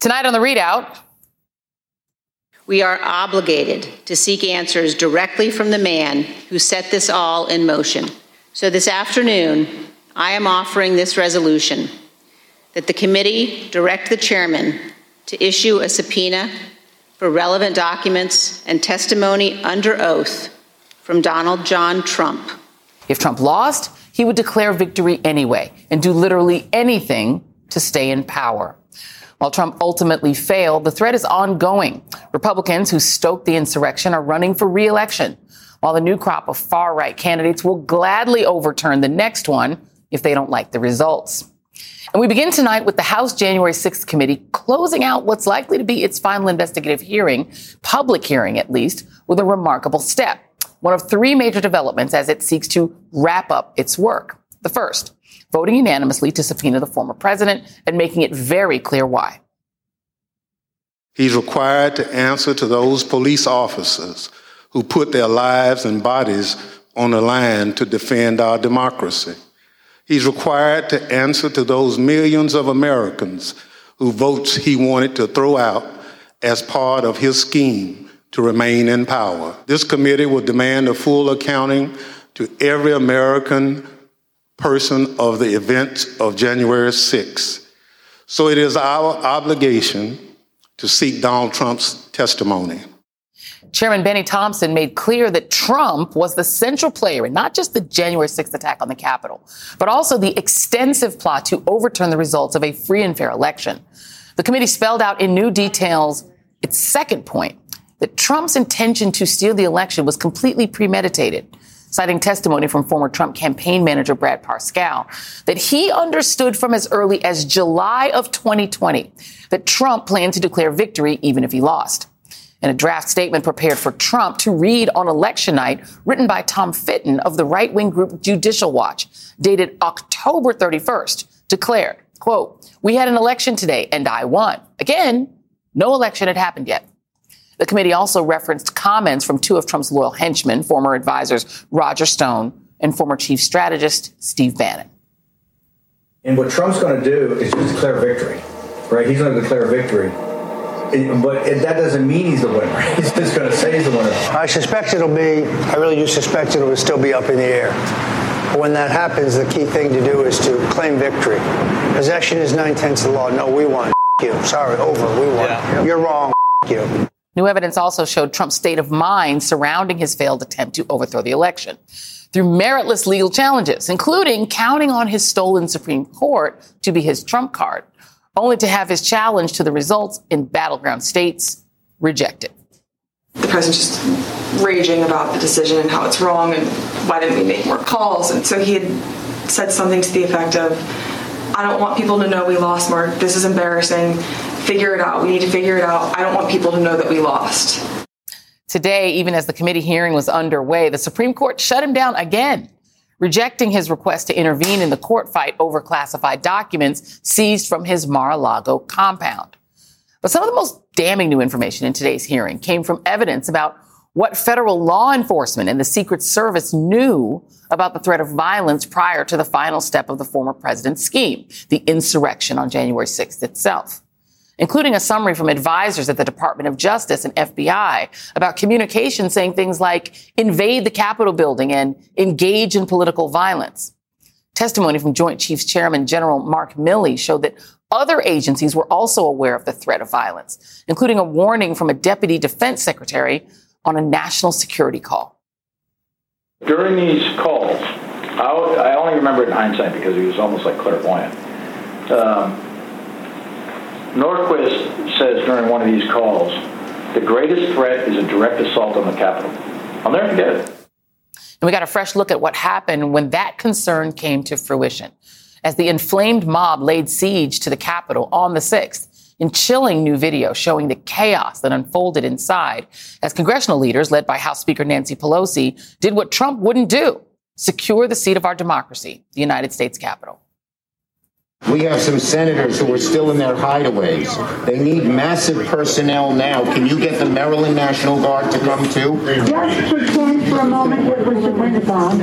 Tonight on the ReidOut, we are obligated to seek answers directly from the man who set this all in motion. So this afternoon, I am offering this resolution that the committee direct the chairman to issue a subpoena for relevant documents and testimony under oath from Donald John Trump. If Trump lost, he would declare victory anyway and do literally anything to stay in power. While Trump ultimately failed, the threat is ongoing. Republicans who stoked the insurrection are running for reelection, while the new crop of far right candidates will gladly overturn the next one if they don't like the results. And we begin tonight with the House January 6th committee closing out what's likely to be its final investigative hearing, public hearing at least, with a remarkable step. One of three major developments as it seeks to wrap up its work. The first, voting unanimously to subpoena the former president and making it very clear why. He's required to answer to those police officers who put their lives and bodies on the line to defend our democracy. He's required to answer to those millions of Americans whose votes he wanted to throw out as part of his scheme to remain in power. This committee will demand a full accounting to every American person of the events of January 6th. So it is our obligation to seek Donald Trump's testimony. Chairman Benny Thompson made clear that Trump was the central player in not just the January 6th attack on the Capitol, but also the extensive plot to overturn the results of a free and fair election. The committee spelled out in new details its second point that Trump's intention to steal the election was completely premeditated citing testimony from former Trump campaign manager Brad Parscale, that he understood from as early as July of 2020 that Trump planned to declare victory even if he lost. In a draft statement prepared for Trump to read on election night, written by Tom Fitton of the right wing group Judicial Watch, dated October 31st, declared, quote, We had an election today and I won. Again, no election had happened yet. The committee also referenced comments from two of Trump's loyal henchmen, former advisors Roger Stone and former chief strategist Steve Bannon. And what Trump's going to do is just declare victory, right? He's going to declare victory. but that doesn't mean he's the winner. He's just going to say he's the winner. I suspect it'll be, I really do suspect it will still be up in the air. When that happens, the key thing to do is to claim victory. Possession is nine tenths of the law. No, we won. you. Sorry, over. We won. Yeah. You're wrong. you. New evidence also showed Trump's state of mind surrounding his failed attempt to overthrow the election through meritless legal challenges, including counting on his stolen Supreme Court to be his trump card, only to have his challenge to the results in battleground states rejected. The president's just raging about the decision and how it's wrong and why didn't we make more calls? And so he had said something to the effect of, I don't want people to know we lost Mark. This is embarrassing figure it out. We need to figure it out. I don't want people to know that we lost. Today, even as the committee hearing was underway, the Supreme Court shut him down again, rejecting his request to intervene in the court fight over classified documents seized from his Mar-a-Lago compound. But some of the most damning new information in today's hearing came from evidence about what federal law enforcement and the Secret Service knew about the threat of violence prior to the final step of the former president's scheme, the insurrection on January 6th itself including a summary from advisors at the Department of Justice and FBI about communication saying things like invade the Capitol building and engage in political violence. Testimony from Joint Chiefs Chairman General Mark Milley showed that other agencies were also aware of the threat of violence, including a warning from a deputy defense secretary on a national security call. During these calls, I only remember it in hindsight because he was almost like clairvoyant. Um, Norquist says during one of these calls, the greatest threat is a direct assault on the Capitol. I'll never forget it. And we got a fresh look at what happened when that concern came to fruition. as the inflamed mob laid siege to the Capitol on the 6th in chilling new video showing the chaos that unfolded inside as congressional leaders, led by House Speaker Nancy Pelosi, did what Trump wouldn't do secure the seat of our democracy, the United States Capitol. We have some senators who are still in their hideaways. They need massive personnel now. Can you get the Maryland National Guard to come too? Just pretend for a moment it was the Pentagon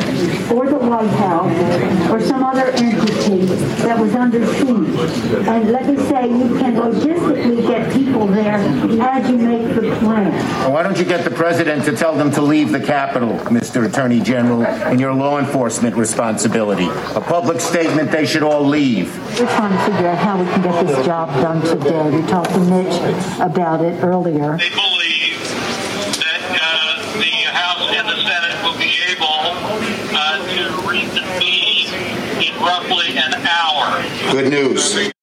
or the White House or some other entity that was under siege. And let me say, you can logistically get people there as you make the plan. Well, why don't you get the president to tell them to leave the Capitol, Mr. Attorney General, in your law enforcement responsibility? A public statement they should all leave. We're trying to figure out how we can get this job done today. We talked to Mitch about it earlier. They believe that uh, the House and the Senate will be able uh, to reconvene in roughly an hour. Good news.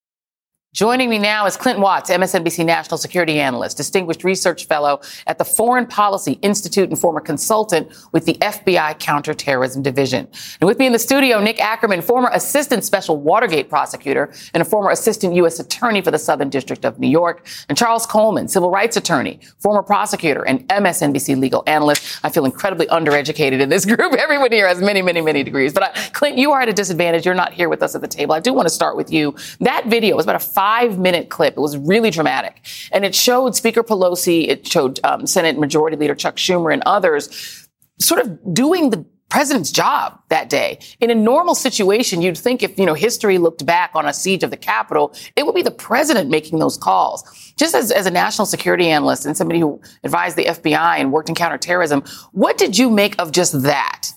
Joining me now is Clint Watts, MSNBC national security analyst, distinguished research fellow at the Foreign Policy Institute and former consultant with the FBI Counterterrorism Division. And with me in the studio, Nick Ackerman, former assistant special Watergate prosecutor and a former assistant U.S. attorney for the Southern District of New York, and Charles Coleman, civil rights attorney, former prosecutor and MSNBC legal analyst. I feel incredibly undereducated in this group. Everyone here has many, many, many degrees. But I, Clint, you are at a disadvantage. You're not here with us at the table. I do want to start with you. That video was about a five minute clip. It was really dramatic. And it showed Speaker Pelosi, it showed um, Senate Majority Leader Chuck Schumer and others sort of doing the president's job that day. In a normal situation, you'd think if, you know, history looked back on a siege of the Capitol, it would be the president making those calls. Just as, as a national security analyst and somebody who advised the FBI and worked in counterterrorism, what did you make of just that?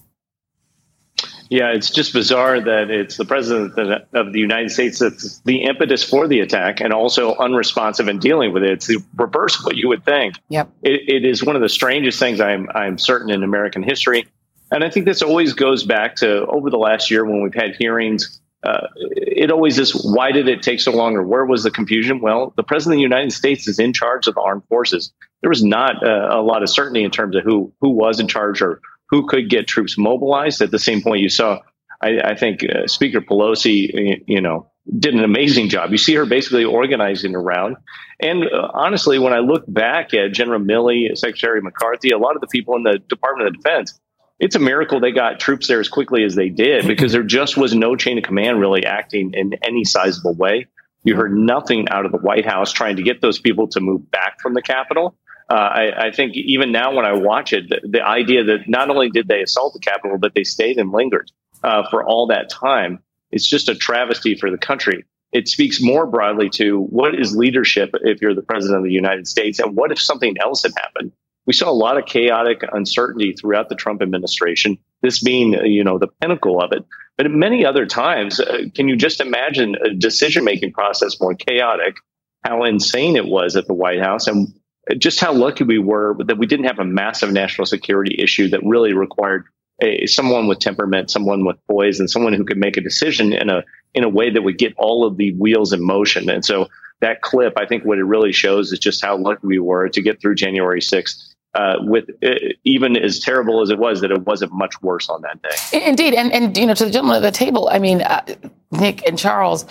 Yeah, it's just bizarre that it's the president of the United States that's the impetus for the attack and also unresponsive in dealing with it. It's the reverse of what you would think. Yep. It, it is one of the strangest things I'm, I'm certain in American history. And I think this always goes back to over the last year when we've had hearings. Uh, it always is why did it take so long or where was the confusion? Well, the president of the United States is in charge of the armed forces. There was not uh, a lot of certainty in terms of who who was in charge or who could get troops mobilized. At the same point, you saw, I, I think uh, Speaker Pelosi, you know, did an amazing job. You see her basically organizing around. And uh, honestly, when I look back at General Milley, Secretary McCarthy, a lot of the people in the Department of Defense, it's a miracle they got troops there as quickly as they did because there just was no chain of command really acting in any sizable way. You heard nothing out of the White House trying to get those people to move back from the Capitol. Uh, I, I, think even now when I watch it, the, the, idea that not only did they assault the Capitol, but they stayed and lingered uh, for all that time, it's just a travesty for the country. It speaks more broadly to what is leadership if you're the president of the United States, and what if something else had happened? We saw a lot of chaotic uncertainty throughout the Trump administration. This being, you know, the pinnacle of it. But many other times, uh, can you just imagine a decision making process more chaotic? How insane it was at the White House, and just how lucky we were that we didn't have a massive national security issue that really required a, someone with temperament, someone with poise, and someone who could make a decision in a in a way that would get all of the wheels in motion. And so that clip, I think, what it really shows is just how lucky we were to get through January sixth. Uh, with uh, even as terrible as it was, that it wasn't much worse on that day. Indeed, and and you know, to the gentleman at the table, I mean, uh, Nick and Charles,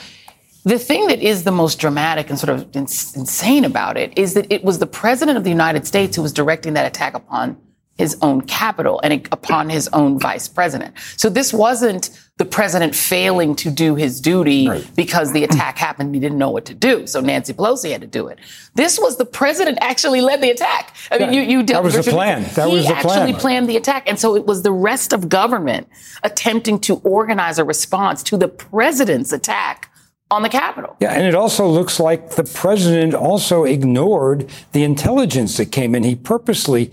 the thing that is the most dramatic and sort of insane about it is that it was the president of the United States who was directing that attack upon his own capital and upon his own vice president. So this wasn't the president failing to do his duty right. because the attack happened and he didn't know what to do. So Nancy Pelosi had to do it. This was the president actually led the attack. I mean, you, you dealt That was the plan. That he was the plan. actually planned the attack. And so it was the rest of government attempting to organize a response to the president's attack on the Capitol. Yeah, and it also looks like the president also ignored the intelligence that came in. He purposely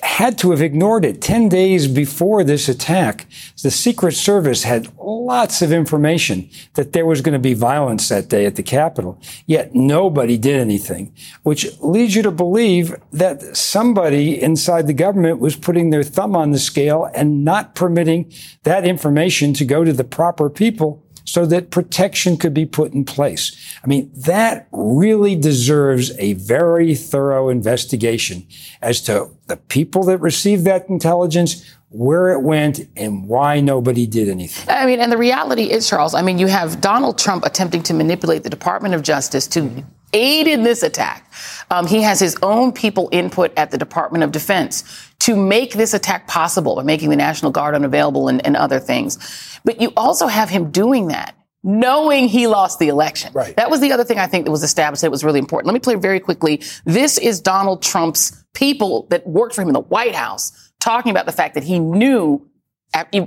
had to have ignored it. 10 days before this attack, the Secret Service had lots of information that there was going to be violence that day at the Capitol. Yet nobody did anything, which leads you to believe that somebody inside the government was putting their thumb on the scale and not permitting that information to go to the proper people so that protection could be put in place. I mean, that really deserves a very thorough investigation as to the people that received that intelligence, where it went and why nobody did anything. I mean, and the reality is, Charles, I mean, you have Donald Trump attempting to manipulate the Department of Justice to aid in this attack. Um, he has his own people input at the Department of Defense to make this attack possible by making the National Guard unavailable and, and other things. But you also have him doing that knowing he lost the election. Right. That was the other thing I think that was established that was really important. Let me play very quickly. This is Donald Trump's people that worked for him in the White House talking about the fact that he knew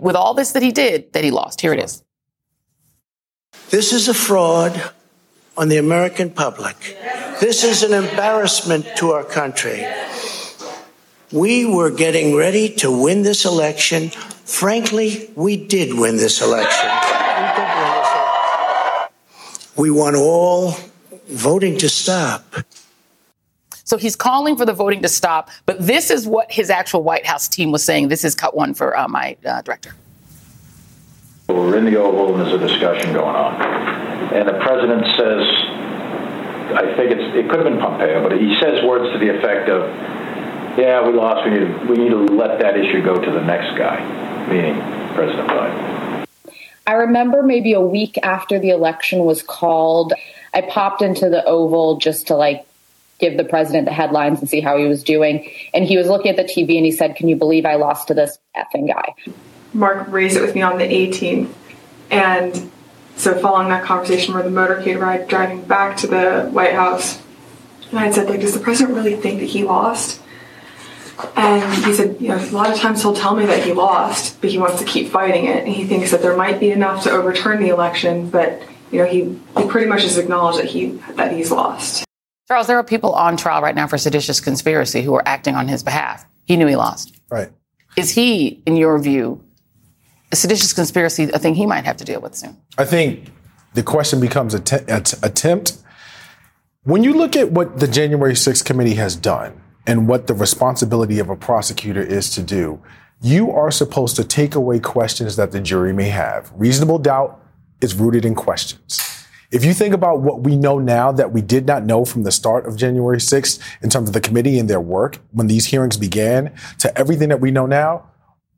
with all this that he did that he lost. Here it is. This is a fraud on the American public. This is an embarrassment to our country. We were getting ready to win this election. Frankly, we did win this election. We want all voting to stop. So he's calling for the voting to stop, but this is what his actual White House team was saying. This is cut one for uh, my uh, director. We're in the Oval and there's a discussion going on. And the president says, I think it's, it could have been Pompeo, but he says words to the effect of, yeah, we lost. We need, to, we need to let that issue go to the next guy, meaning President Biden. I remember maybe a week after the election was called, I popped into the Oval just to like give the president the headlines and see how he was doing. And he was looking at the TV and he said, Can you believe I lost to this effing guy? Mark raised it with me on the 18th. And so, following that conversation, where the motorcade ride driving back to the White House, and I said, like, does the president really think that he lost? And he said, you know, a lot of times he'll tell me that he lost, but he wants to keep fighting it. And he thinks that there might be enough to overturn the election, but you know, he, he pretty much has acknowledged that he that he's lost. Charles, there are people on trial right now for seditious conspiracy who are acting on his behalf. He knew he lost. Right. Is he, in your view, a seditious conspiracy a thing he might have to deal with soon? I think the question becomes an attempt. When you look at what the January 6th committee has done, and what the responsibility of a prosecutor is to do. You are supposed to take away questions that the jury may have. Reasonable doubt is rooted in questions. If you think about what we know now that we did not know from the start of January 6th in terms of the committee and their work when these hearings began to everything that we know now,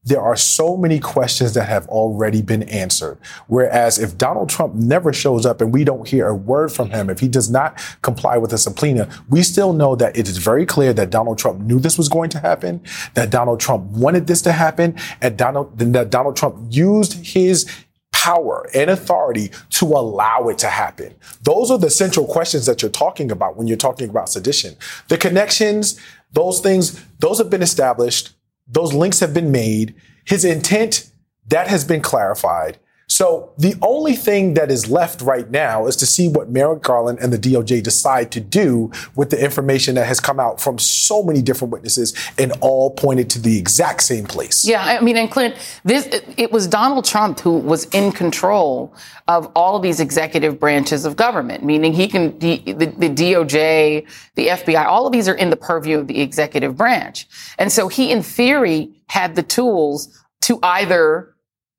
there are so many questions that have already been answered. Whereas if Donald Trump never shows up and we don't hear a word from him, if he does not comply with a subpoena, we still know that it is very clear that Donald Trump knew this was going to happen, that Donald Trump wanted this to happen, and Donald, that Donald Trump used his power and authority to allow it to happen? Those are the central questions that you're talking about when you're talking about sedition. The connections, those things, those have been established. Those links have been made. His intent, that has been clarified. So the only thing that is left right now is to see what Merrick Garland and the DOJ decide to do with the information that has come out from so many different witnesses and all pointed to the exact same place. Yeah, I mean, and Clint, this it was Donald Trump who was in control of all of these executive branches of government, meaning he can the, the, the DOJ, the FBI, all of these are in the purview of the executive branch, and so he, in theory, had the tools to either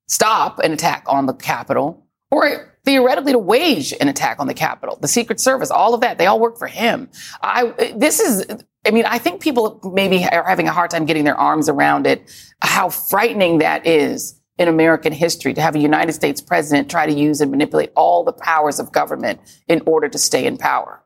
stop an attack on the Capitol or theoretically to wage an attack on the Capitol. The Secret Service, all of that, they all work for him. I, this is, I mean, I think people maybe are having a hard time getting their arms around it, how frightening that is in American history to have a United States president try to use and manipulate all the powers of government in order to stay in power.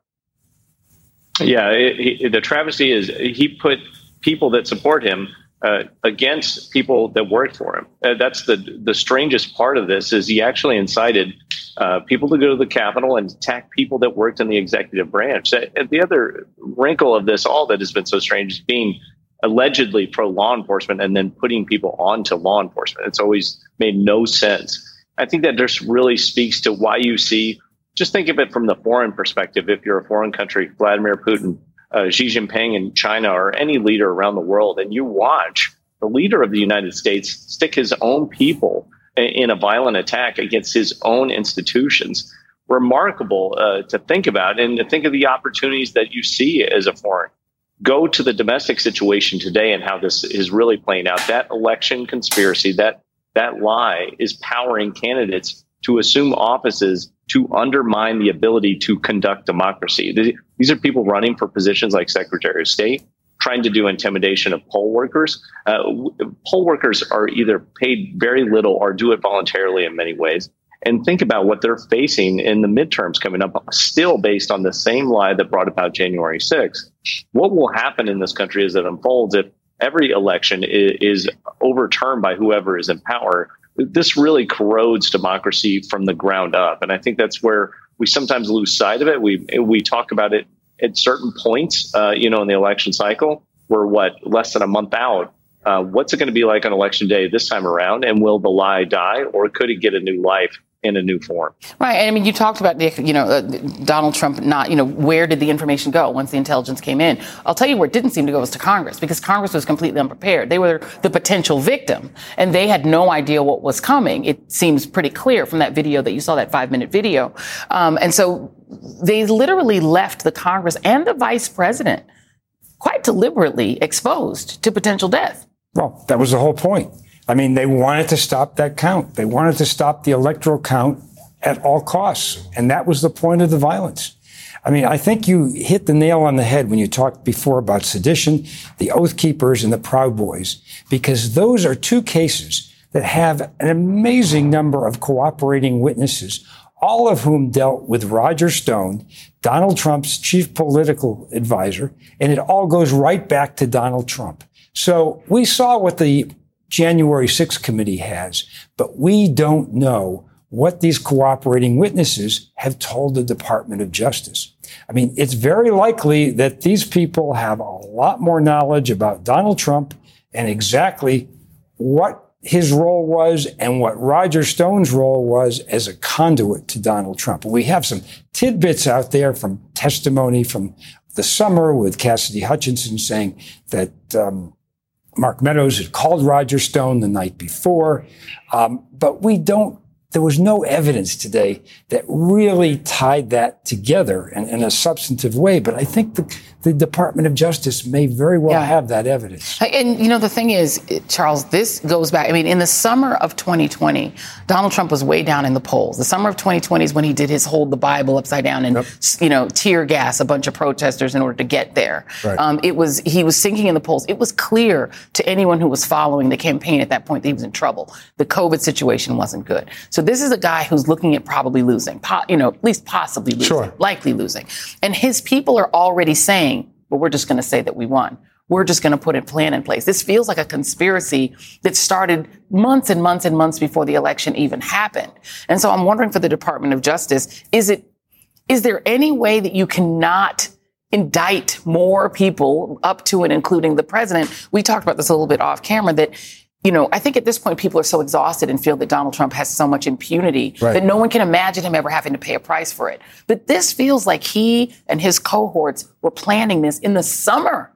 Yeah, it, he, the travesty is he put people that support him uh, against people that worked for him. Uh, that's the the strangest part of this is he actually incited uh, people to go to the Capitol and attack people that worked in the executive branch. Uh, and the other wrinkle of this all that has been so strange is being allegedly pro law enforcement and then putting people onto law enforcement. It's always made no sense. I think that just really speaks to why you see. Just think of it from the foreign perspective. If you're a foreign country, Vladimir Putin uh, Xi Jinping in China or any leader around the world, and you watch the leader of the United States stick his own people in a violent attack against his own institutions. Remarkable uh, to think about and to think of the opportunities that you see as a foreign. Go to the domestic situation today and how this is really playing out. That election conspiracy, that that lie is powering candidates to assume offices to undermine the ability to conduct democracy. These are people running for positions like Secretary of State, trying to do intimidation of poll workers. Uh, poll workers are either paid very little or do it voluntarily in many ways. And think about what they're facing in the midterms coming up, still based on the same lie that brought about January 6th. What will happen in this country as it unfolds if every election is, is overturned by whoever is in power? This really corrodes democracy from the ground up. And I think that's where we sometimes lose sight of it. We, we talk about it at certain points, uh, you know, in the election cycle. We're what less than a month out. Uh, what's it going to be like on election day this time around? And will the lie die, or could it get a new life in a new form. Right. And I mean, you talked about, the, you know, uh, Donald Trump not, you know, where did the information go once the intelligence came in? I'll tell you where it didn't seem to go was to Congress because Congress was completely unprepared. They were the potential victim and they had no idea what was coming. It seems pretty clear from that video that you saw, that five minute video. Um, and so they literally left the Congress and the vice president quite deliberately exposed to potential death. Well, that was the whole point. I mean, they wanted to stop that count. They wanted to stop the electoral count at all costs. And that was the point of the violence. I mean, I think you hit the nail on the head when you talked before about sedition, the Oath Keepers, and the Proud Boys, because those are two cases that have an amazing number of cooperating witnesses, all of whom dealt with Roger Stone, Donald Trump's chief political advisor, and it all goes right back to Donald Trump. So we saw what the January 6th committee has, but we don't know what these cooperating witnesses have told the Department of Justice. I mean, it's very likely that these people have a lot more knowledge about Donald Trump and exactly what his role was and what Roger Stone's role was as a conduit to Donald Trump. We have some tidbits out there from testimony from the summer with Cassidy Hutchinson saying that um, Mark Meadows had called Roger Stone the night before, um, but we don't. There was no evidence today that really tied that together in, in a substantive way. But I think the, the Department of Justice may very well yeah. have that evidence. And, you know, the thing is, Charles, this goes back. I mean, in the summer of 2020, Donald Trump was way down in the polls. The summer of 2020 is when he did his hold the Bible upside down and, yep. you know, tear gas a bunch of protesters in order to get there. Right. Um, it was, he was sinking in the polls. It was clear to anyone who was following the campaign at that point that he was in trouble. The COVID situation wasn't good. So this is a guy who's looking at probably losing, po- you know, at least possibly losing, sure. likely losing. And his people are already saying, but we're just going to say that we won. We're just going to put a plan in place. This feels like a conspiracy that started months and months and months before the election even happened. And so I'm wondering for the Department of Justice, is it, is there any way that you cannot indict more people up to and including the president? We talked about this a little bit off camera that you know, I think at this point people are so exhausted and feel that Donald Trump has so much impunity right. that no one can imagine him ever having to pay a price for it. But this feels like he and his cohorts were planning this in the summer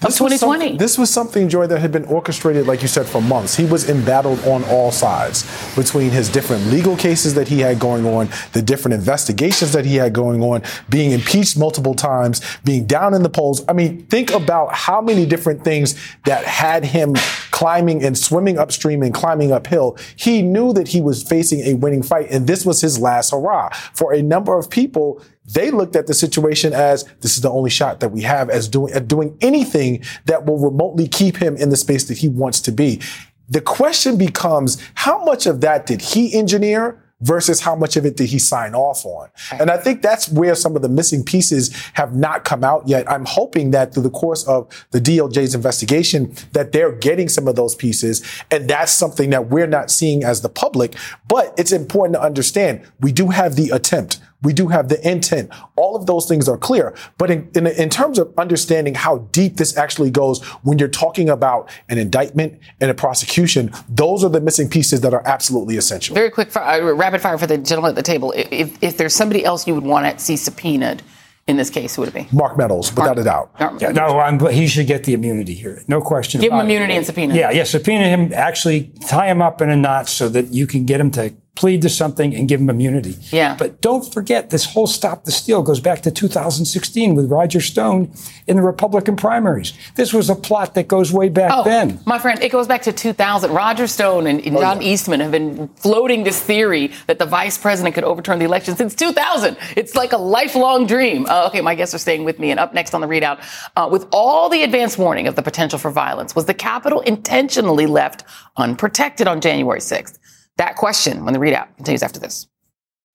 this 2020. Was this was something, Joy, that had been orchestrated, like you said, for months. He was embattled on all sides between his different legal cases that he had going on, the different investigations that he had going on, being impeached multiple times, being down in the polls. I mean, think about how many different things that had him climbing and swimming upstream and climbing uphill. He knew that he was facing a winning fight, and this was his last hurrah. For a number of people, they looked at the situation as this is the only shot that we have as doing, at doing anything that will remotely keep him in the space that he wants to be. The question becomes, how much of that did he engineer? Versus how much of it did he sign off on? And I think that's where some of the missing pieces have not come out yet. I'm hoping that through the course of the DOJ's investigation that they're getting some of those pieces. And that's something that we're not seeing as the public. But it's important to understand we do have the attempt. We do have the intent. All of those things are clear. But in, in, in, terms of understanding how deep this actually goes when you're talking about an indictment and a prosecution, those are the missing pieces that are absolutely essential. Very quick, uh, rapid fire for the gentleman at the table. If, if there's somebody else you would want to see subpoenaed, in this case, who would it be? Mark Meadows, without Mark, a doubt. Yeah, no, I'm, he should get the immunity here. No question. Give him immunity it. and subpoena. Yeah, yeah, subpoena him. Actually, tie him up in a knot so that you can get him to plead to something and give them immunity. Yeah. But don't forget, this whole stop the steal goes back to 2016 with Roger Stone in the Republican primaries. This was a plot that goes way back Oh, then. my friend, it goes back to 2000. Roger Stone and, Oh, John Eastman have been floating this theory that the vice president could overturn the election since 2000. It's like a lifelong dream. Uh, okay, my guests are staying with me. And up next on the ReidOut, uh, with all the advance warning of the potential for violence, was the Capitol intentionally left unprotected on January 6th? That question when the ReidOut continues after this.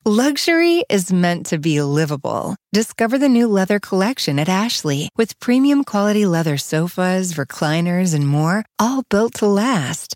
Luxury is meant to be livable. Discover the new leather collection at Ashley with premium quality leather sofas, recliners, and more, all built to last.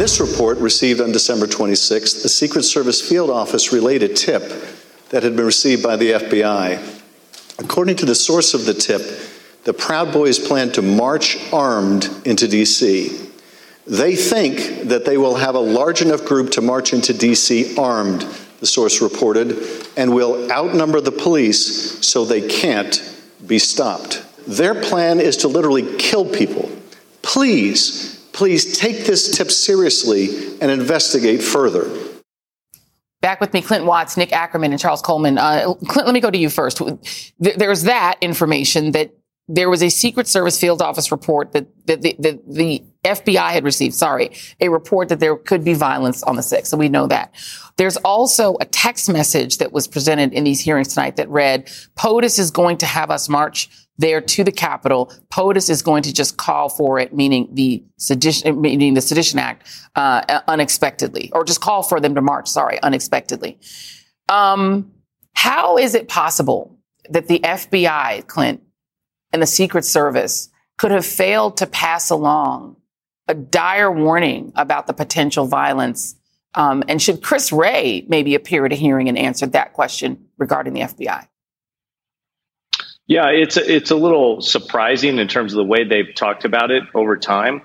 This report, received on December 26th, the Secret Service field office relayed a tip that had been received by the FBI. According to the source of the tip, the Proud Boys plan to march armed into D.C. They think that they will have a large enough group to march into D.C. armed, the source reported, and will outnumber the police so they can't be stopped. Their plan is to literally kill people. Please, please take this tip seriously and investigate further. Back with me, Clint Watts, Nick Ackerman, and Charles Coleman. Uh, Clint, let me go to you first. There's that information that there was a Secret Service field office report that, that the, the, FBI had received, sorry, a report that there could be violence on the 6th. So we know that. There's also a text message that was presented in these hearings tonight that read, POTUS is going to have us march there to the Capitol. POTUS is going to just call for it, meaning the sedition, meaning the Sedition Act, uh, unexpectedly, or just call for them to march, sorry, unexpectedly. Um, how is it possible that the FBI, Clint, and the Secret Service could have failed to pass along a dire warning about the potential violence? Um, and should Chris Wray maybe appear at a hearing and answer that question regarding the FBI? Yeah, it's a, it's a little surprising in terms of the way they've talked about it over time,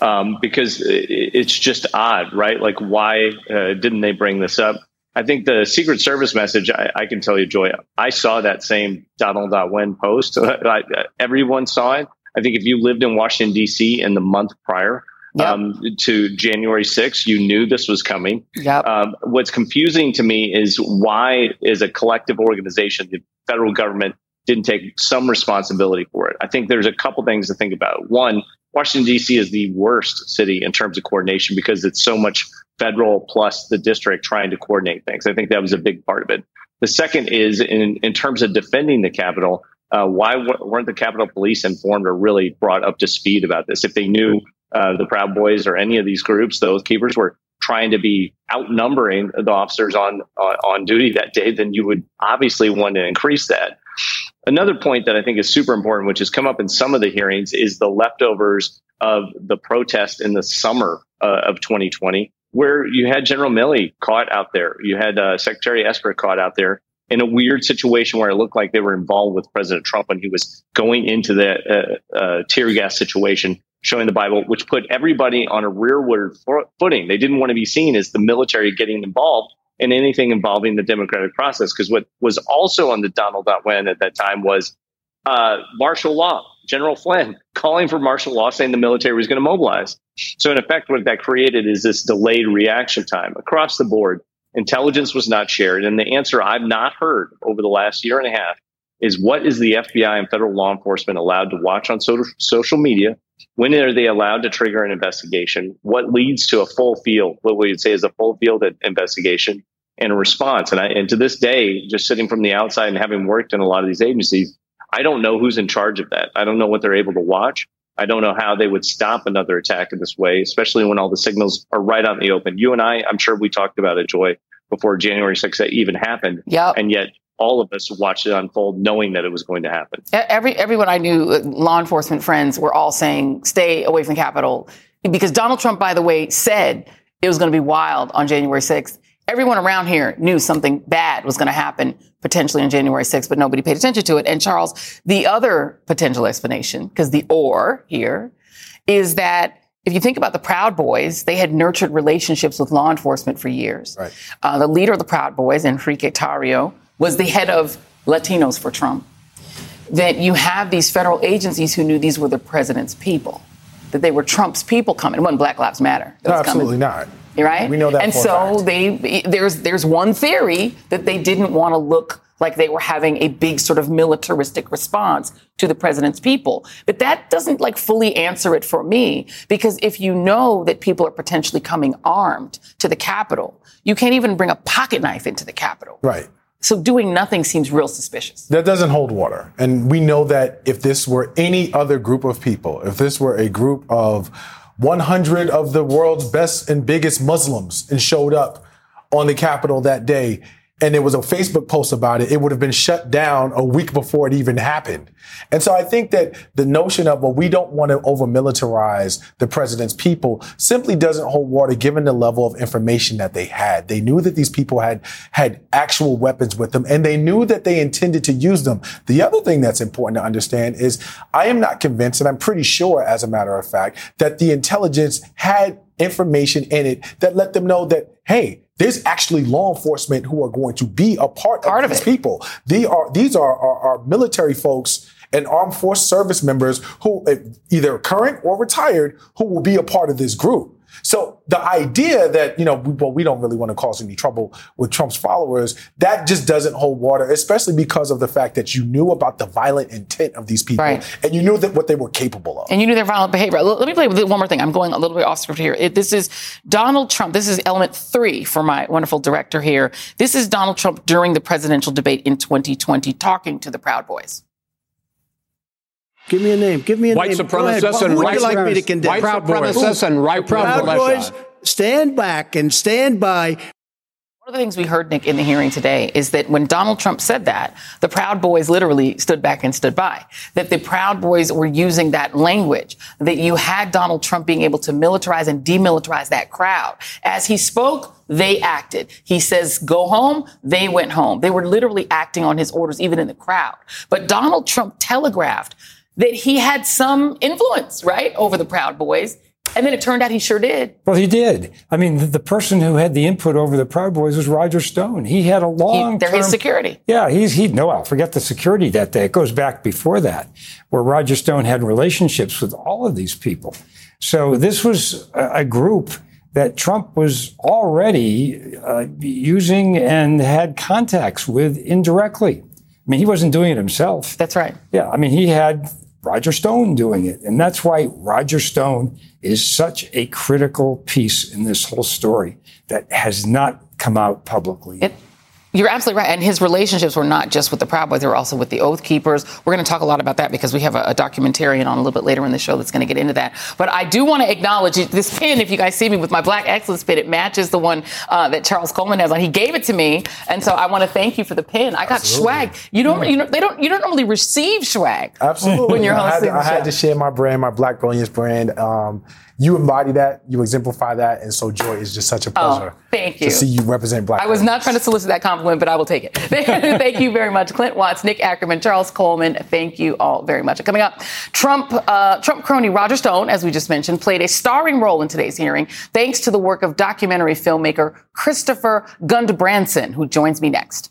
um, because it's just odd, right? Like, why uh, didn't they bring this up? I think the Secret Service message. I, I can tell you, Joy. I saw that same Donald.win post. I, everyone saw it. I think if you lived in Washington D.C. in the month prior um, to January 6th, you knew this was coming. Yep. Um, what's confusing to me is why, as a collective organization, the federal government didn't take some responsibility for it. I think there's a couple things to think about. One, Washington D.C. is the worst city in terms of coordination because it's so much federal plus the district trying to coordinate things. I think that was a big part of it. The second is in in terms of defending the Capitol. Uh, why w- weren't the Capitol Police informed or really brought up to speed about this? If they knew uh, the Proud Boys or any of these groups, those keepers were trying to be outnumbering the officers on, on on duty that day, then you would obviously want to increase that. Another point that I think is super important, which has come up in some of the hearings, is the leftovers of the protest in the summer uh, of 2020, where you had General Milley caught out there, you had uh, Secretary Esper caught out there in a weird situation where it looked like they were involved with President Trump when he was going into the uh, uh, tear gas situation, showing the Bible, which put everybody on a rearward fo- footing. They didn't want to be seen as the military getting involved in anything involving the democratic process. Because what was also on the Donald.win at that time was uh, martial law. General Flynn calling for martial law, saying the military was going to mobilize. So, in effect, what that created is this delayed reaction time across the board. Intelligence was not shared. And the answer I've not heard over the last year and a half is what is the FBI and federal law enforcement allowed to watch on so- social media? When are they allowed to trigger an investigation? What leads to a full field, what we would say is a full field investigation? and a response. And I, and to this day, just sitting from the outside and having worked in a lot of these agencies, I don't know who's in charge of that. I don't know what they're able to watch. I don't know how they would stop another attack in this way, especially when all the signals are right out in the open. You and I, I'm sure we talked about it, Joy, before January 6th even happened. Yeah. And yet all of us watched it unfold knowing that it was going to happen. Every everyone I knew, uh, law enforcement friends, were all saying, "Stay away from the Capitol," because Donald Trump, by the way, said it was going to be wild on January 6th. Everyone around here knew something bad was going to happen potentially on January 6th, but nobody paid attention to it. And Charles, the other potential explanation, because the or here, is that if you think about the Proud Boys, they had nurtured relationships with law enforcement for years. Right. Uh, the leader of the Proud Boys, Enrique Tarrio, was the head of Latinos for Trump. That you have these federal agencies who knew these were the president's people, that they were Trump's people coming. It wasn't Black Lives Matter. No, absolutely not. Right? We know that And so they there's there's one theory that they didn't want to look like they were having a big sort of militaristic response to the president's people. But that doesn't like fully answer it for me because if you know that people are potentially coming armed to the Capitol, you can't even bring a pocket knife into the Capitol. Right. So doing nothing seems real suspicious. That doesn't hold water. And we know that if this were any other group of people, if this were a group of 100 of the world's best and biggest Muslims and showed up on the Capitol that day, and there was a Facebook post about it, it would have been shut down a week before it even happened. And so I think that the notion of, well, we don't want to over militarize the president's people simply doesn't hold water given the level of information that they had. They knew that these people had, had actual weapons with them and they knew that they intended to use them. The other thing that's important to understand is I am not convinced, and I'm pretty sure, as a matter of fact, that the intelligence had information in it that let them know that, hey, there's actually law enforcement who are going to be a part, of, these people. These are these are, are, are military folks and armed force service members who uh, either current or retired who will be a part of this group. So the idea that, you know, we, well, we don't really want to cause any trouble with Trump's followers, that just doesn't hold water, especially because of the fact that you knew about the violent intent of these people and you knew that what they were capable of. And you knew their violent behavior. Let me play with one more thing. I'm going a little bit off script here. It, this is Donald Trump. This is element three for my wonderful director here. This is Donald Trump during the presidential debate in 2020 talking to the Proud Boys. Give me a name. Give me a White name. Go ahead. supremacists What and would right you like me to supremacists. condemn? White Proud Boys. supremacists and right Proud militia. Boys, stand back and stand by. One of the things we heard, Nick, in the hearing today is that when Donald Trump said that, the Proud Boys literally stood back and stood by. That the Proud Boys were using that language, that you had Donald Trump being able to militarize and demilitarize that crowd. As he spoke, they acted. He says, go home, they went home. They were literally acting on his orders, even in the crowd. But Donald Trump telegraphed that he had some influence, right, over the Proud Boys. And then it turned out he sure did. Well, he did. I mean, the, person who had the input over the Proud Boys was Roger Stone. He had a long. they're his security. Yeah, he's he. No, I'll forget the security that day. It goes back before that, where Roger Stone had relationships with all of these people. So this was a, a group that Trump was already uh, using and had contacts with indirectly. I mean, he wasn't doing it himself. That's right. Yeah, I mean, he had Roger Stone doing it. And that's why Roger Stone is such a critical piece in this whole story that has not come out publicly. It, you're absolutely right. And his relationships were not just with the Proud Boys, they were also with the Oath Keepers. We're going to talk a lot about that because we have a, a documentarian on a little bit later in the show that's going to get into that. But I do want to acknowledge this pin. If you guys see me with my Black Excellence pin, it matches the one uh, that Charles Coleman has on. He gave it to me. And so I want to thank you for the pin. I got Absolutely. swag. You don't, you know, they don't, you don't normally receive swag. Absolutely. When you're I had, to, I had to share my brand, my Black Brilliance brand. Um, you embody that, you exemplify that, and so Joy is just such a pleasure. Oh, thank you. To see you represent Black. I was not trying to solicit that compliment, but I will take it. thank you very much, Clint Watts, Nick Ackerman, Charles Coleman. Thank you all very much. Coming up, Trump uh, Trump crony Roger Stone, as we just mentioned, played a starring role in today's hearing, thanks to the work of documentary filmmaker Christoffer Guldbrandsen, who joins me next.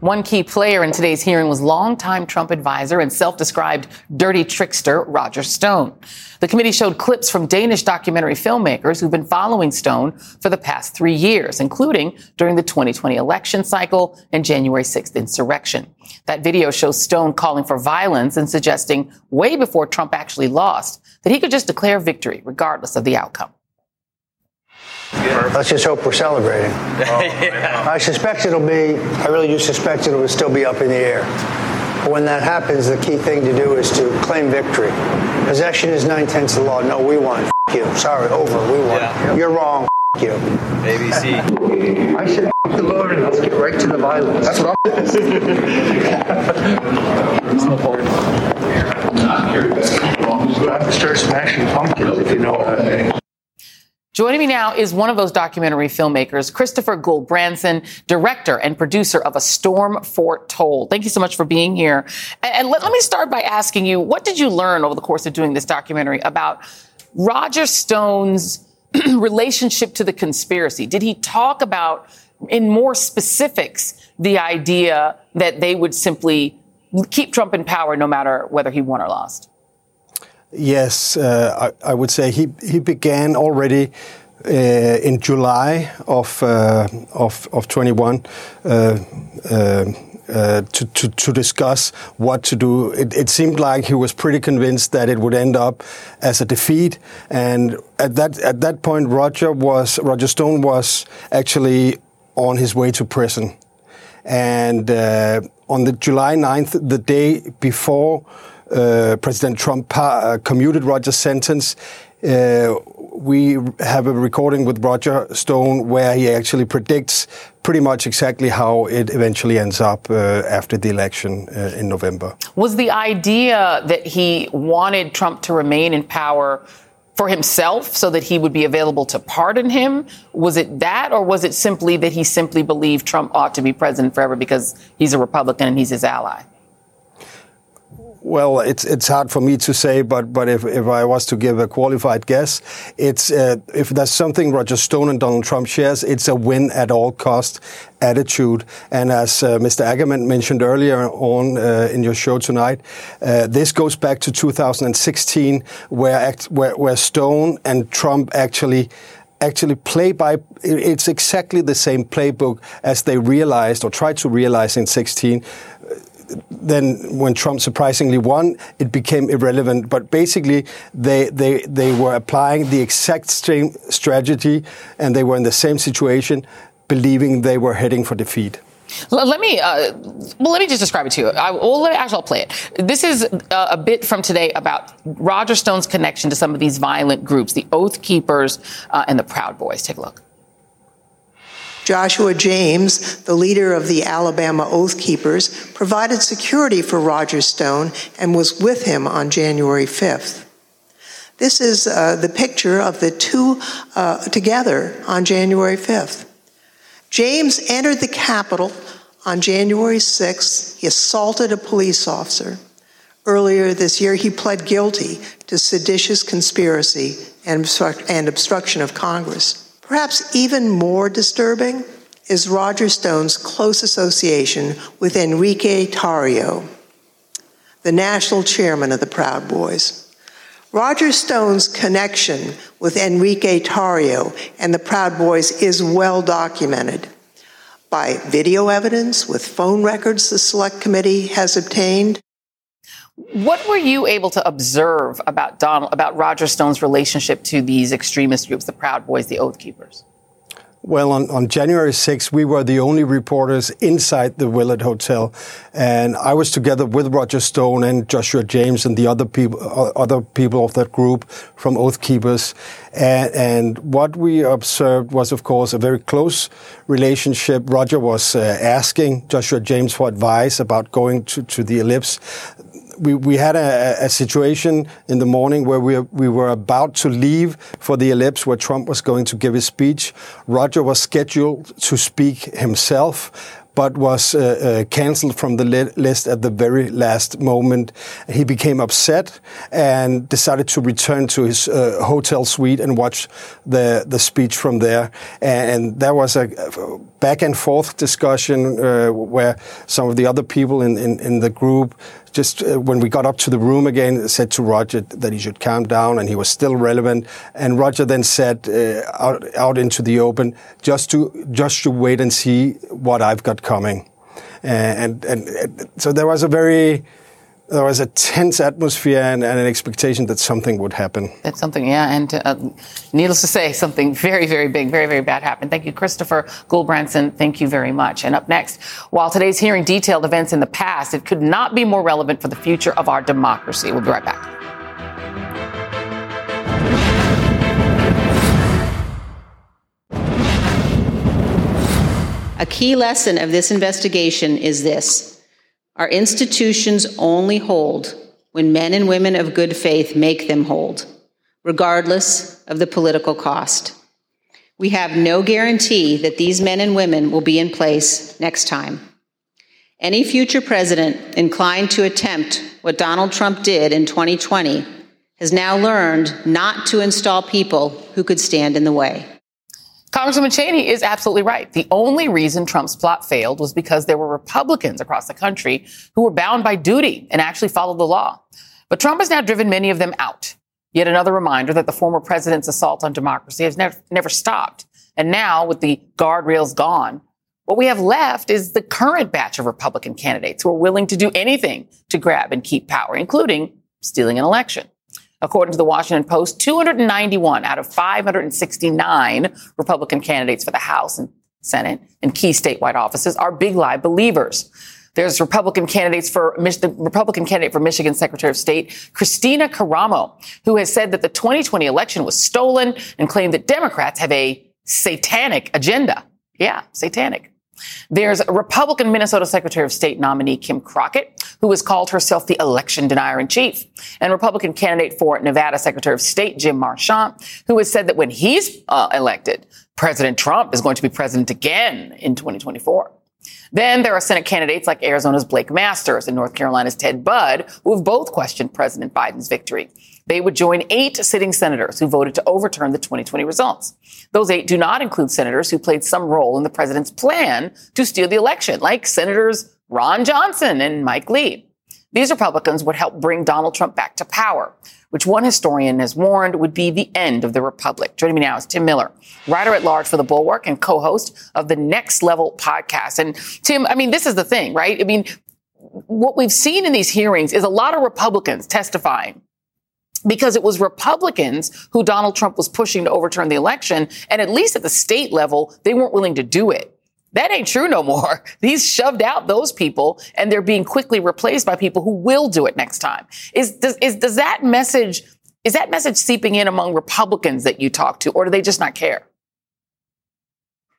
One key player in today's hearing was longtime Trump advisor and self described dirty trickster Roger Stone. The committee showed clips from Danish documentary filmmakers who've been following Stone for the past three years, including during the 2020 election cycle and January 6th insurrection. That video shows Stone calling for violence and suggesting, way before Trump actually lost, that he could just declare victory regardless of the outcome. Let's just hope we're celebrating. Oh, I suspect it'll be, I really do suspect it'll still be up in the air. But when that happens, the key thing to do is to claim victory. Possession is nine tenths of the law. No, we won. F- you. Sorry, over. We won. Yeah. You're wrong. F- you. ABC. I said, F- the Lord, and let's get right to the violence. That's what I'm Start smashing pumpkins if you know what I mean. Joining me now is one of those documentary filmmakers, Christoffer Guldbrandsen, director and producer of A Storm Foretold. Thank you so much for being here. And, and let, let, me start by asking you, what did you learn over the course of doing this documentary about Roger Stone's relationship to the conspiracy? Did he talk about, in more specifics, the idea that they would simply keep Trump in power no matter whether he won or lost? Yes, uh, I, I, would say he he began already uh, in July of uh, of of 21. Uh, uh, uh, to, to, to, discuss what to do. It, it, seemed like he was pretty convinced that it would end up as a defeat. And at that at that point, Roger was Roger Stone was actually on his way to prison. And on the July 9th, the day before uh, President Trump uh, commuted Roger's sentence. Uh, we have a recording with Roger Stone where he actually predicts pretty much exactly how it eventually ends up uh, after the election uh, in November. Was the idea that he wanted Trump to remain in power for himself so that he would be available to pardon him? Was it that, or was it simply that he simply believed Trump ought to be president forever because he's a Republican and he's his ally? Well, it's it's hard for me to say, but but if, if I was to give a qualified guess, it's uh, if there's something Roger Stone and Donald Trump shares, it's a win at all cost attitude. And as uh, Mr. Ackerman mentioned earlier on uh, in your show tonight, uh, this goes back to 2016, where, act, where where Stone and Trump actually actually play by it's exactly the same playbook as they realized or tried to realize in 16 then when Trump surprisingly won, it became irrelevant. But basically, they, they, they were applying the exact same strategy and they were in the same situation, believing they were heading for defeat. Let me, uh, well, let me just describe it to you. I, well, let actually, I'll play it. This is a, a, bit from today about Roger Stone's connection to some of these violent groups, the Oath Keepers uh, and the Proud Boys. Take a look. Joshua James, the leader of the Alabama Oath Keepers, provided security for Roger Stone and was with him on January 5th. This is uh, the picture of the two uh, together on January 5th. James entered the Capitol on January 6th. He assaulted a police officer. Earlier this year, he pled guilty to seditious conspiracy and, and obstruction of Congress. Perhaps even more disturbing is Roger Stone's close association with Enrique Tarrio, the national chairman of the Proud Boys. Roger Stone's connection with Enrique Tarrio and the Proud Boys is well documented by video evidence with phone records the Select Committee has obtained. What were you able to observe about Donald, about Roger Stone's relationship to these extremist groups, the Proud Boys, the Oath Keepers? Well, on, on January 6th, we were the only reporters inside the Willard Hotel, and I was together with Roger Stone and Joshua James and the other people, uh, other people of that group from Oath Keepers. And, and what we observed was, of course, a very close relationship. Roger was uh, asking Joshua James for advice about going to, to the ellipse we, we had a, a, situation in the morning where we, we were about to leave for the ellipse where Trump was going to give his speech. Roger was scheduled to speak himself, but was uh, uh, cancelled from the li- list at the very last moment. He became upset and decided to return to his uh, hotel suite and watch the the speech from there. And there was a back and forth discussion uh, where some of the other people in, in, in the group just uh, when we got up to the room again, said to Roger that he should calm down, and he was still relevant. And Roger then said uh, out, out into the open, just to just to wait and see what I've got coming. And, and, and so there was a very there was a tense atmosphere and, and, an expectation that something would happen. That something, yeah. And uh, needless to say, something very, very big, very, very bad happened. Thank you, Christoffer Guldbrandsen. Thank you very much. And up next, while today's hearing detailed events in the past, it could not be more relevant for the future of our democracy. We'll be right back. A key lesson of this investigation is this. Our institutions only hold when men and women of good faith make them hold, regardless of the political cost. We have no guarantee that these men and women will be in place next time. Any future president inclined to attempt what Donald Trump did in 2020 has now learned not to install people who could stand in the way. Congresswoman Cheney is absolutely right. The only reason Trump's plot failed was because there were Republicans across the country who were bound by duty and actually followed the law. But Trump has now driven many of them out. Yet another reminder that the former president's assault on democracy has never, never stopped. And now, with the guardrails gone, what we have left is the current batch of Republican candidates who are willing to do anything to grab and keep power, including stealing an election. According to the Washington Post, 291 out of 569 Republican candidates for the House and Senate and key statewide offices are big lie believers. There's Republican candidates for the Republican candidate for Michigan Secretary of State, Christina Karamo, who has said that the 2020 election was stolen and claimed that Democrats have a satanic agenda. Yeah, satanic. There's Republican Minnesota Secretary of State nominee Kim Crockett, who has called herself the election denier in chief, and Republican candidate for Nevada Secretary of State Jim Marchant, who has said that when he's uh, elected, President Trump is going to be president again in 2024. Then there are Senate candidates like Arizona's Blake Masters and North Carolina's Ted Budd, who have both questioned President Biden's victory. They would join eight sitting senators who voted to overturn the 2020 results. Those eight do not include senators who played some role in the president's plan to steal the election, like Senators Ron Johnson and Mike Lee. These Republicans would help bring Donald Trump back to power, which one historian has warned would be the end of the republic. Joining me now is Tim Miller, writer at large for The Bulwark and co-host of the Next Level podcast. And Tim, I mean, this is the thing, right? I mean, what we've seen in these hearings is a lot of Republicans testifying because it was Republicans who Donald Trump was pushing to overturn the election. And at least at the state level, they weren't willing to do it. That ain't true no more. He's shoved out those people and they're being quickly replaced by people who will do it next time. Is, does, is, does that message, is that message seeping in among Republicans that you talk to or do they just not care?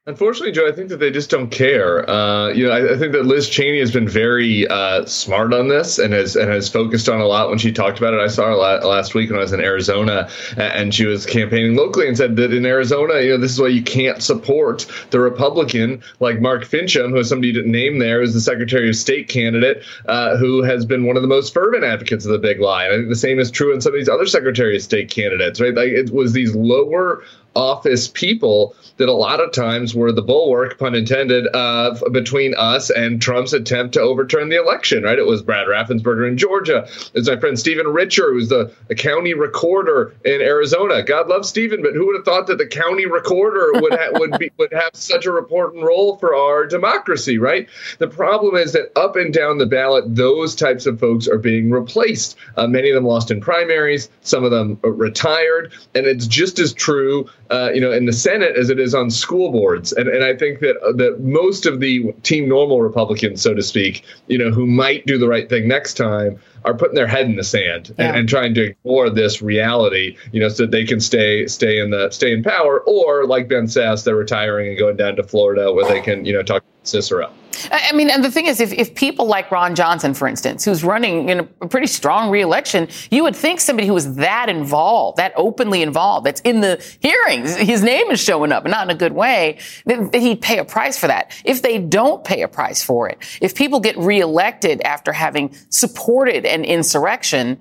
Unfortunately, Joe, I think that they just don't care. Uh, you know, I, I, think that Liz Cheney has been very uh, smart on this and has and has focused on a lot when she talked about it. I saw her la- last week when I was in Arizona, and she was campaigning locally and said that in Arizona, you know, this is why you can't support the Republican like Mark Finchem, who is somebody you didn't name there, who's the Secretary of State candidate, uh, who has been one of the most fervent advocates of the big lie. And I think the same is true in some of these other Secretary of State candidates, right? Like it was these lower office people that a lot of times were the bulwark, pun intended, of between us and Trump's attempt to overturn the election. Right? It was Brad Raffensperger in Georgia. It's my friend Stephen Richer, who's the, county recorder in Arizona. God love Stephen, but who would have thought that the county recorder would ha- would be would have such a important role for our democracy? Right? The problem is that up and down the ballot, those types of folks are being replaced. Uh, many of them lost in primaries. Some of them retired, and it's just as true uh, you know, in the Senate as it is on school boards. And, and I think that uh, that most of the team normal Republicans, so to speak, you know, who might do the right thing next time, are putting their head in the sand yeah. and, and, trying to ignore this reality, you know, so that they can stay stay in the stay in power, or like Ben Sasse, they're retiring and going down to Florida where they can, you know, talk to Cicero. I mean, and the thing is, if, if people like Ron Johnson, for instance, who's running in a pretty strong reelection, you would think somebody who was that involved, that openly involved, that's in the hearings, his name is showing up, not in a good way, that, that he'd pay a price for that. If they don't pay a price for it, if people get reelected after having supported an insurrection,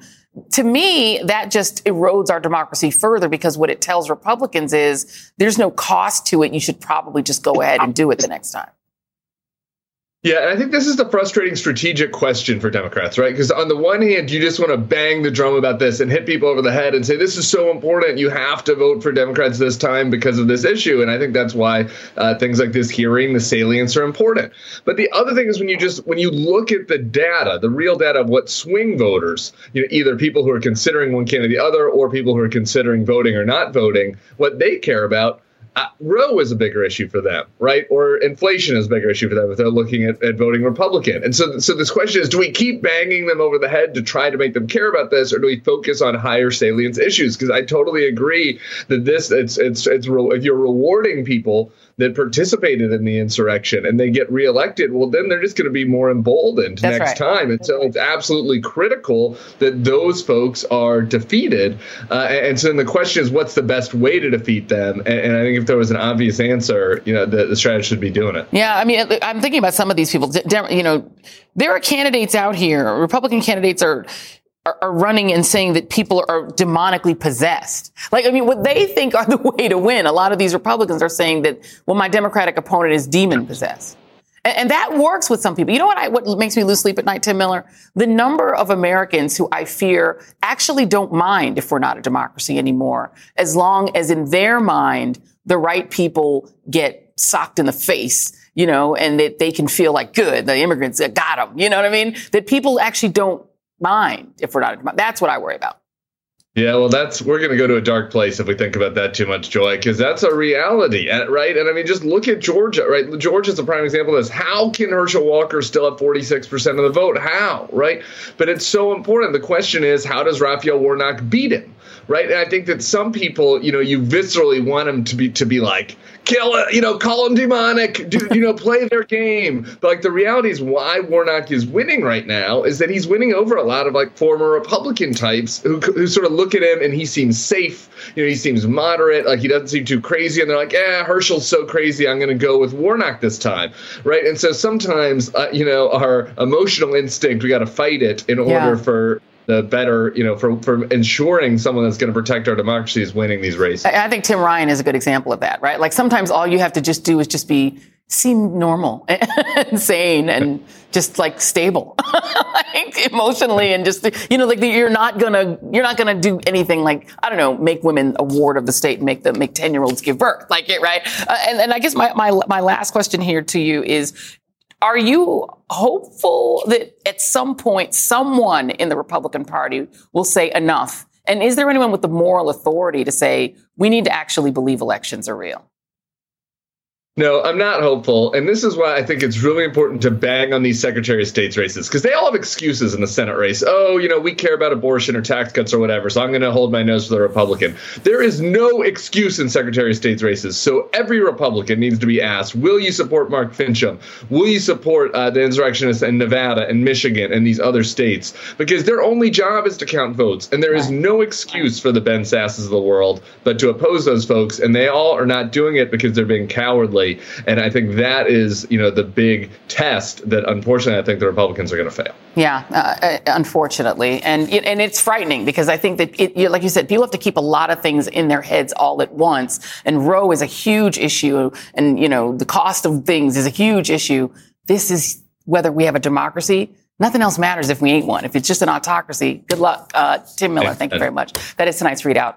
to me, that just erodes our democracy further because what it tells Republicans is there's no cost to it. You should probably just go ahead and do it the next time. Yeah, and I think this is the frustrating strategic question for Democrats, right? Because on the one hand, you just want to bang the drum about this and hit people over the head and say, this is so important. You have to vote for Democrats this time because of this issue. And I think that's why uh, things like this hearing, the salience are important. But the other thing is when you just, when you look at the data, the real data of what swing voters, you know, either people who are considering one candidate or the other or people who are considering voting or not voting, what they care about uh, Roe is a bigger issue for them, right? Or inflation is a bigger issue for them if they're looking at, at, voting Republican. And so, so this question is: Do we keep banging them over the head to try to make them care about this, or do we focus on higher salience issues? Because I totally agree that this it's it's it's if you're rewarding people that participated in the insurrection and they get reelected, well, then they're just going to be more emboldened That's next right. time. And so it's absolutely critical that those folks are defeated. Uh, and so then the question is, what's the best way to defeat them? And, and I think if there was an obvious answer, you know, the, the strategy should be doing it. Yeah, I mean, I'm thinking about some of these people. You know, there are candidates out here. Republican candidates are are, running and saying that people are demonically possessed. Like, I mean, what they think are the way to win. A lot of these Republicans are saying that, well, my Democratic opponent is demon possessed. And, and that works with some people. You know what I, what makes me lose sleep at night, Tim Miller? The number of Americans who I fear actually don't mind if we're not a democracy anymore, as long as in their mind, the right people get socked in the face you know, and that they can feel like good, the immigrants got them, you know what I mean? That people actually don't mind if we're not. That's what I worry about. Yeah, well, that's we're going to go to a dark place if we think about that too much, Joy, because that's a reality, eh, right? And I mean, just look at Georgia, right? Georgia's a prime example of this. How can Herschel Walker still have 46% of the vote? How, right? But it's so important. The question is, how does Raphael Warnock beat him, right? And I think that some people, you know, you viscerally want them to be to be like, kill it, you know, call them demonic, do, you know, play their game. But like the reality is why Warnock is winning right now is that he's winning over a lot of like former Republican types who, who sort of look at him and he seems safe. You know, he seems moderate, like he doesn't seem too crazy. And they're like, yeah, Herschel's so crazy. I'm going to go with Warnock this time. Right. And so sometimes, uh, you know, our emotional instinct, we got to fight it in order yeah. for the better, you know, for, for ensuring someone that's going to protect our democracy is winning these races. I think Tim Ryan is a good example of that, right? Like sometimes all you have to just do is just be seem normal and sane and just like stable like emotionally and just you know like you're not gonna you're not gonna do anything like i don't know make women a ward of the state and make them make 10 year olds give birth like it right uh, and, and i guess my, my my last question here to you is are you hopeful that at some point someone in the Republican Party will say enough? And is there anyone with the moral authority to say we need to actually believe elections are real? No, I'm not hopeful. And this is why I think it's really important to bang on these Secretary of State's races because they all have excuses in the Senate race. Oh, you know, we care about abortion or tax cuts or whatever, so I'm going to hold my nose for the Republican. There is no excuse in Secretary of State's races. So every Republican needs to be asked Will you support Mark Finchem? Will you support uh, the insurrectionists in Nevada and Michigan and these other states? Because their only job is to count votes. And there is no excuse for the Ben Sasses of the world but to oppose those folks. And they all are not doing it because they're being cowardly and I think that is, you know, the big test that unfortunately I think the Republicans are going to fail. Yeah, uh, uh, unfortunately, and and it's frightening because I think that, it, like you said, people have to keep a lot of things in their heads all at once. And Roe is a huge issue, and you know, the cost of things is a huge issue. This is whether we have a democracy. Nothing else matters if we ain't one. If it's just an autocracy, good luck. Uh, Tim Miller, thank you very much. That is tonight's ReidOut.